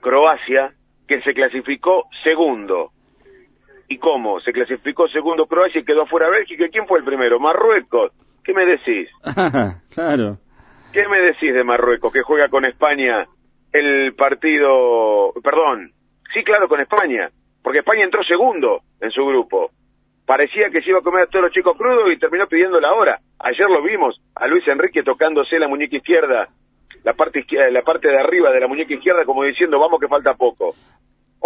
Croacia, que se clasificó segundo. ¿Y cómo? Se clasificó segundo Croacia y quedó fuera Bélgica. ¿Quién fue el primero? Marruecos. ¿Qué me decís? Ah, claro. ¿Qué me decís de Marruecos que juega con España el partido, perdón, sí, claro, con España, porque España entró segundo en su grupo. Parecía que se iba a comer a todos los chicos crudos y terminó pidiendo la hora. Ayer lo vimos a Luis Enrique tocándose la muñeca izquierda, la parte izquierda, la parte de arriba de la muñeca izquierda como diciendo, vamos que falta poco.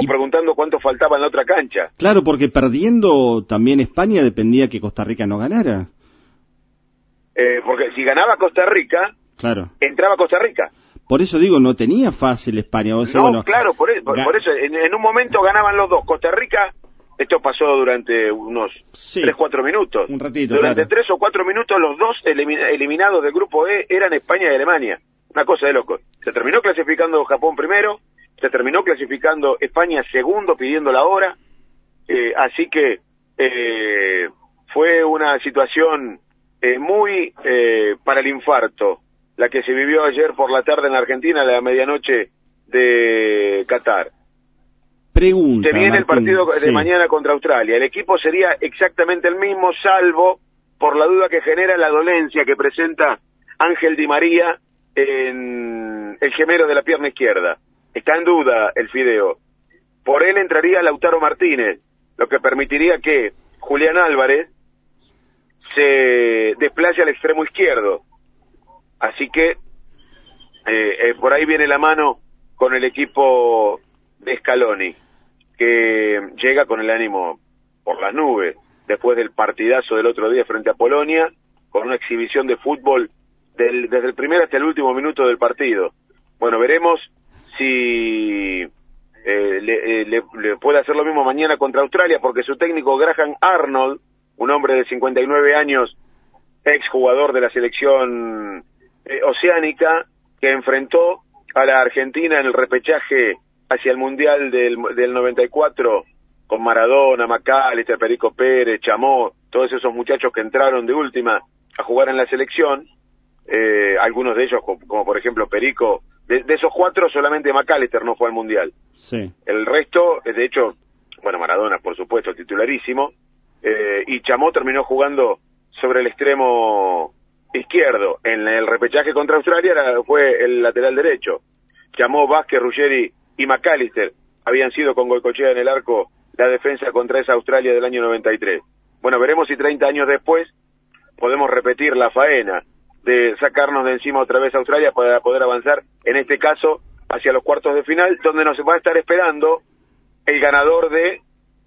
O preguntando cuánto faltaba en la otra cancha. Claro, porque perdiendo también España dependía que Costa Rica no ganara. Eh, porque si ganaba Costa Rica, Claro. entraba Costa Rica. Por eso digo, no tenía fácil España. O sea, no, bueno, claro, por, e- por- eso, en, en un momento ganaban los dos. Costa Rica, esto pasó durante unos Sí. 3, 4 minutos. Un ratito, durante claro. 3 o 4 minutos los dos elimi- eliminados del grupo E eran España y Alemania. Una cosa de loco. Se terminó clasificando Japón primero, se terminó clasificando España segundo pidiendo la hora. Eh, así que eh, fue una situación eh, muy eh, para el infarto, la que se vivió ayer por la tarde en la Argentina a la medianoche de Qatar. Pregunta. Se viene el partido de sí. mañana contra Australia. El equipo sería exactamente el mismo, salvo por la duda que genera la dolencia que presenta Ángel Di María en el gemelo de la pierna izquierda. Está en duda el fideo. Por él entraría Lautaro Martínez, lo que permitiría que Julián Álvarez se desplace al extremo izquierdo. Así que eh, eh, por ahí viene la mano con el equipo de Scaloni, que llega con el ánimo por las nubes, después del partidazo del otro día frente a Polonia, con una exhibición de fútbol del- desde el primer hasta el último minuto del partido. Bueno, veremos si eh, le, eh, le- le puede hacer lo mismo mañana contra Australia, porque su técnico Graham Arnold, un hombre de 59 años, ex jugador de la selección eh, oceánica, que enfrentó a la Argentina en el repechaje hacia el Mundial del, del 94 con Maradona, McAllister, Perico Pérez, Chamó, todos esos muchachos que entraron de última a jugar en la selección, eh, algunos de ellos, como, como por ejemplo Perico, de, de esos cuatro solamente McAllister no fue al Mundial. Sí. El resto, eh, de hecho, bueno, Maradona, por supuesto, titularísimo, eh, y Chamó terminó jugando sobre el extremo izquierdo. En el repechaje contra Australia era- fue el lateral derecho. Chamó, Vázquez, Ruggeri y McAllister habían sido con Goicochea en el arco la defensa contra esa Australia del año 93. Bueno, veremos si 30 años después podemos repetir la faena de sacarnos de encima otra vez a Australia para poder avanzar, en este caso, hacia los cuartos de final, donde nos va a estar esperando el ganador de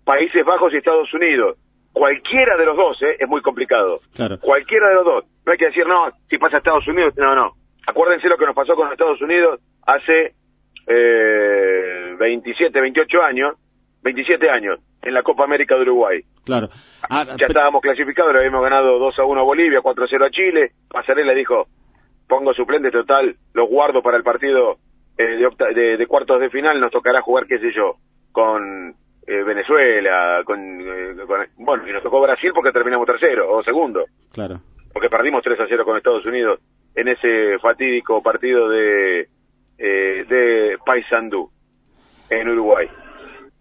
Países Bajos y Estados Unidos. Cualquiera de los dos, ¿eh? es muy complicado. Claro. Cualquiera de los dos. No hay que decir, no, si pasa Estados Unidos, no, no. Acuérdense lo que nos pasó con Estados Unidos hace eh, 27, 28 años, 27 años, en la Copa América de Uruguay. Claro. Ah, Ya estábamos clasificados, le habíamos ganado 2 a 1 a Bolivia, 4 a 0 a Chile. Pasarela dijo, pongo suplente total, los guardo para el partido eh, de, octa- de- de cuartos de final, nos tocará jugar, qué sé yo, con eh, Venezuela, con, eh, con- Bueno, y nos tocó Brasil porque terminamos tercero o segundo, Claro. porque perdimos 3 a 0 con Estados Unidos en ese fatídico partido de, eh, de Paysandú en Uruguay.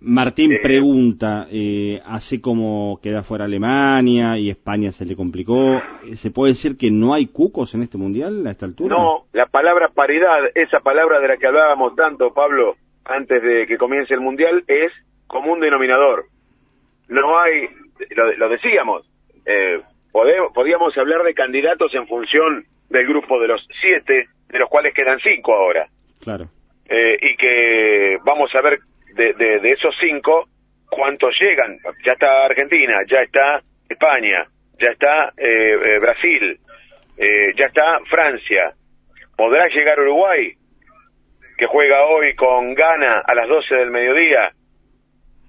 Martín Eh, pregunta, eh, así como queda fuera Alemania y España se le complicó, ¿se puede decir que no hay cucos en este mundial a esta altura? No, la palabra paridad, esa palabra de la que hablábamos tanto, Pablo, antes de que comience el Mundial, es común denominador. No hay, lo, lo decíamos, eh, podíamos hablar de candidatos en función del grupo de los siete, de los cuales quedan cinco ahora. Claro. Eh, y que vamos a ver de, de- de esos cinco cuántos llegan. Ya está Argentina, ya está España, ya está eh, eh, Brasil, eh, ya está Francia. ¿Podrá llegar Uruguay, que juega hoy con Ghana a las 12 del mediodía,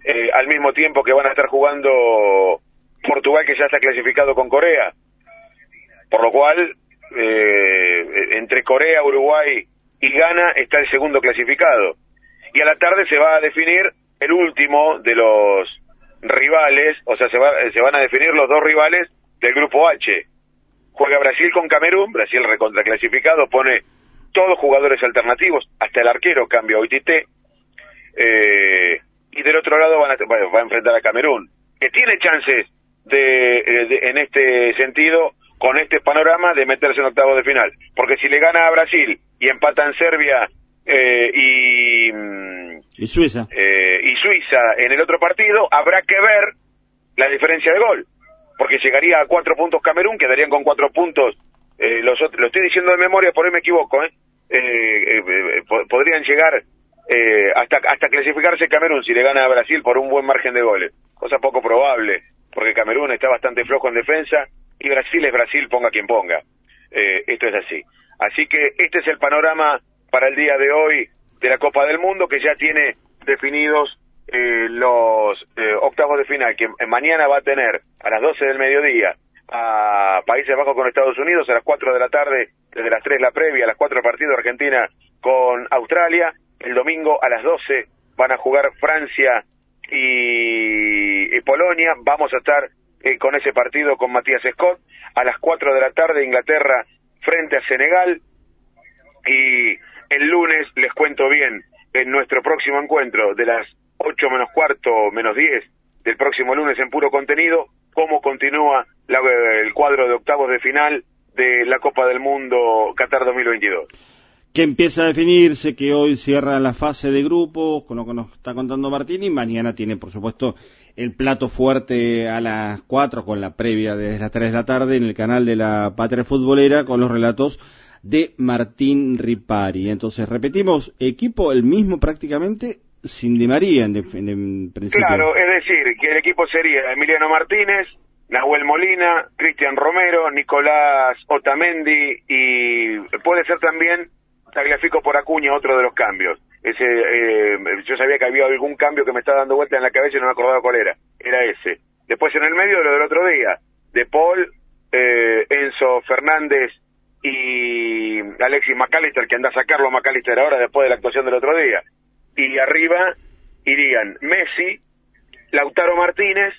eh, al mismo tiempo que van a estar jugando Portugal, que ya está clasificado con Corea? Por lo cual, eh, entre Corea, Uruguay y Ghana está el segundo clasificado. Y a la tarde se va a definir el último de los rivales, o sea, se, va- se van a definir los dos rivales del grupo H. Juega Brasil con Camerún, Brasil recontraclasificado, pone todos jugadores alternativos, hasta el arquero cambia hoy Tite, eh, y del otro lado van a, va a enfrentar a Camerún, que tiene chances de, eh, de- en este sentido, con este panorama, de meterse en octavo de final. Porque si le gana a Brasil y empatan Serbia eh, y, Y Suiza. eh, y Suiza en el otro partido, habrá que ver la diferencia de gol. Porque llegaría a cuatro puntos Camerún, quedarían con cuatro puntos. eh, los otros, lo estoy diciendo de memoria, por ahí me equivoco, ¿eh? Eh, eh, eh, po- podrían llegar eh, hasta, hasta clasificarse Camerún si le gana a Brasil por un buen margen de goles. Cosa poco probable, porque Camerún está bastante flojo en defensa y Brasil es Brasil, ponga quien ponga. Eh, esto es así. Así que este es el panorama para el día de hoy de la Copa del Mundo, que ya tiene definidos eh, los eh, octavos de final, que mañana va a tener a las 12 del mediodía a Países Bajos con Estados Unidos, a las 4 de la tarde, desde las 3 la previa, a las 4 partido Argentina con Australia, el domingo a las 12 van a jugar Francia y, y Polonia, vamos a estar eh, con ese partido con Matías Scott, a las 4 de la tarde Inglaterra frente a Senegal, y el lunes les cuento bien en nuestro próximo encuentro de las 8 menos cuarto menos 10 del próximo lunes en puro contenido cómo continúa la- el cuadro de octavos de final de la Copa del Mundo Qatar 2022. Que empieza a definirse, que hoy cierra la fase de grupos, con lo que nos está contando Martín, y mañana tiene, por supuesto, el plato fuerte a las 4 con la previa desde las 3 de la tarde en el canal de la Patria Futbolera con los relatos de Martín Ripari. Entonces, repetimos, equipo el mismo prácticamente sin Di María en, principio. Claro, es decir, que el equipo sería Emiliano Martínez, Nahuel Molina, Cristian Romero, Nicolás Otamendi y puede ser también Tagliafico por Acuña, otro de los cambios. Ese, eh, yo sabía que había algún cambio que me estaba dando vuelta en la cabeza y no me acordaba cuál era. Era ese. Después en el medio lo del otro día, de Paul, eh, Enzo Fernández y Alexis McAllister, que anda a sacarlo a McAllister ahora después de la actuación del otro día. Y arriba irían Messi, Lautaro Martínez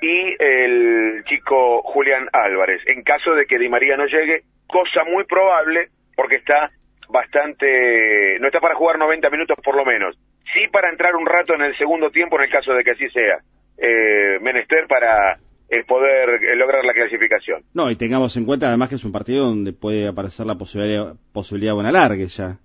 y el chico Julián Álvarez. En caso de que Di María no llegue, cosa muy probable, porque está bastante, no está para jugar 90 minutos por lo menos. Sí para entrar un rato en el segundo tiempo en el caso de que así sea. Eh, menester para eh, poder eh, lograr la clasificación. No, y tengamos en cuenta además que es un partido donde puede aparecer la posibilidad, posibilidad de una largue ya.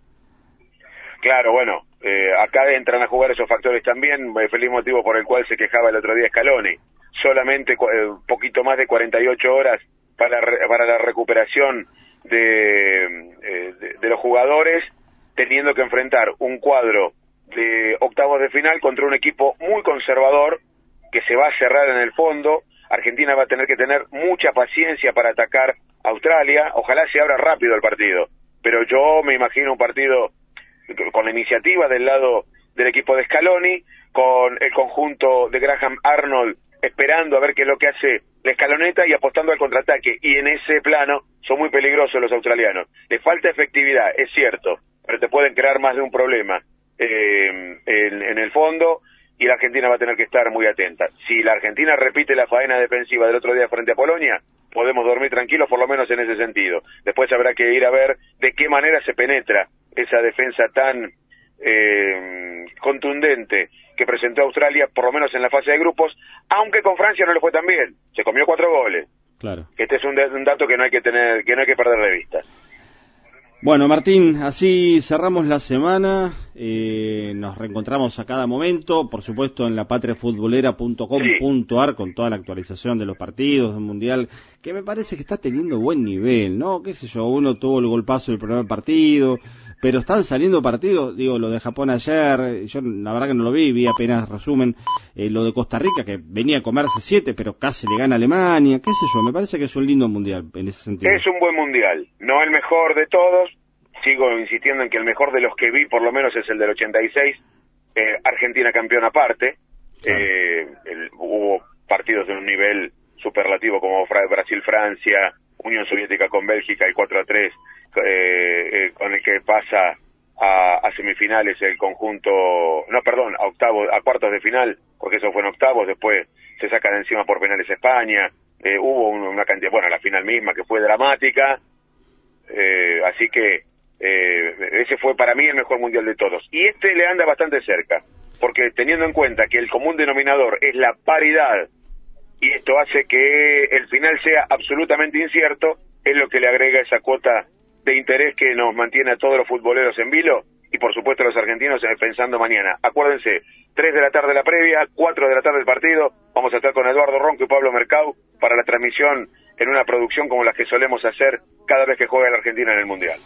Claro, bueno, eh, acá entran a jugar esos factores también, eh, feliz motivo por el cual se quejaba el otro día Scaloni. Solamente cu- eh, poquito más de 48 horas para, re- para la recuperación de, de, de los jugadores, teniendo que enfrentar un cuadro de octavos de final contra un equipo muy conservador que se va a cerrar en el fondo. Argentina va a tener que tener mucha paciencia para atacar a Australia. Ojalá se abra rápido el partido. Pero yo me imagino un partido con la iniciativa del lado del equipo de Scaloni, con el conjunto de Graham Arnold esperando a ver qué es lo que hace la escaloneta y apostando al contraataque. Y en ese plano son muy peligrosos los australianos. Les falta efectividad, es cierto, pero te pueden crear más de un problema eh, en, en el fondo. Y la Argentina va a tener que estar muy atenta. Si la Argentina repite la faena defensiva del otro día frente a Polonia, podemos dormir tranquilos por lo menos en ese sentido. Después habrá que ir a ver de qué manera se penetra esa defensa tan eh, contundente que presentó Australia, por lo menos en la fase de grupos, aunque con Francia no le fue tan bien. Se comió cuatro goles. Claro. Este es un, un dato que no hay que tener, que no hay que perder de vista. Bueno, Martín, así cerramos la semana. Eh, nos reencontramos a cada momento, por supuesto, en la patriafutbolera.com.ar con toda la actualización de los partidos del Mundial, que me parece que está teniendo buen nivel, ¿no? Qué sé yo, uno tuvo el golpazo del primer partido, pero están saliendo partidos, digo, lo de Japón ayer, yo la verdad que no lo vi, vi apenas resumen, eh, lo de Costa Rica, que venía a comerse siete, pero casi le gana Alemania, qué sé yo, me parece que es un lindo Mundial en ese sentido. Es un buen Mundial, no el mejor de todos, sigo insistiendo en que el mejor de los que vi por lo menos es el del 86, eh, Argentina campeón aparte, eh, el, hubo partidos de un nivel superlativo como Brasil-Francia, Unión Soviética con Bélgica y 4 a 3, eh, con el que pasa a, a, semifinales el conjunto, no, perdón, a octavos, a cuartos de final, porque eso fue en octavos, después se saca de encima por penales España, hubo una cantidad, bueno, la final misma que fue dramática, así que eh, ese fue para mí el mejor mundial de todos. Y este le anda bastante cerca, porque teniendo en cuenta que el común denominador es la paridad, y esto hace que el final sea absolutamente incierto, es lo que le agrega esa cuota de interés que nos mantiene a todos los futboleros en vilo y por supuesto a los argentinos pensando mañana. Acuérdense, 3 de la tarde la previa, 4 de la tarde el partido, vamos a estar con Eduardo Ronco y Pablo Mercado para la transmisión en una producción como la que solemos hacer cada vez que juega la Argentina en el Mundial.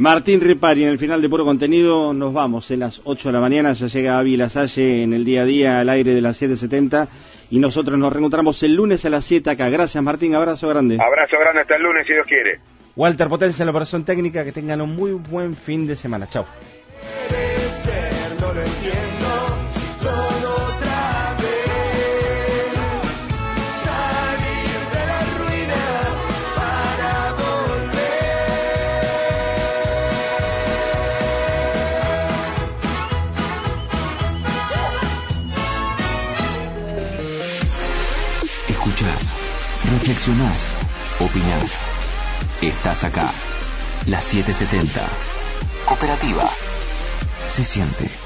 Martín Ripari, en el final de Puro Contenido nos vamos, en las 8 de la mañana ya llega Avi Lasalle en el día a día al aire de las 7.70 y nosotros nos reencontramos el lunes a las 7 acá. Gracias Martín, abrazo grande. Abrazo grande hasta el lunes si Dios quiere. Walter Potencia en la operación técnica, que tengan un muy buen fin de semana. Chao. Reflexionás, opinás. Estás acá. La 770. Cooperativa. Se siente.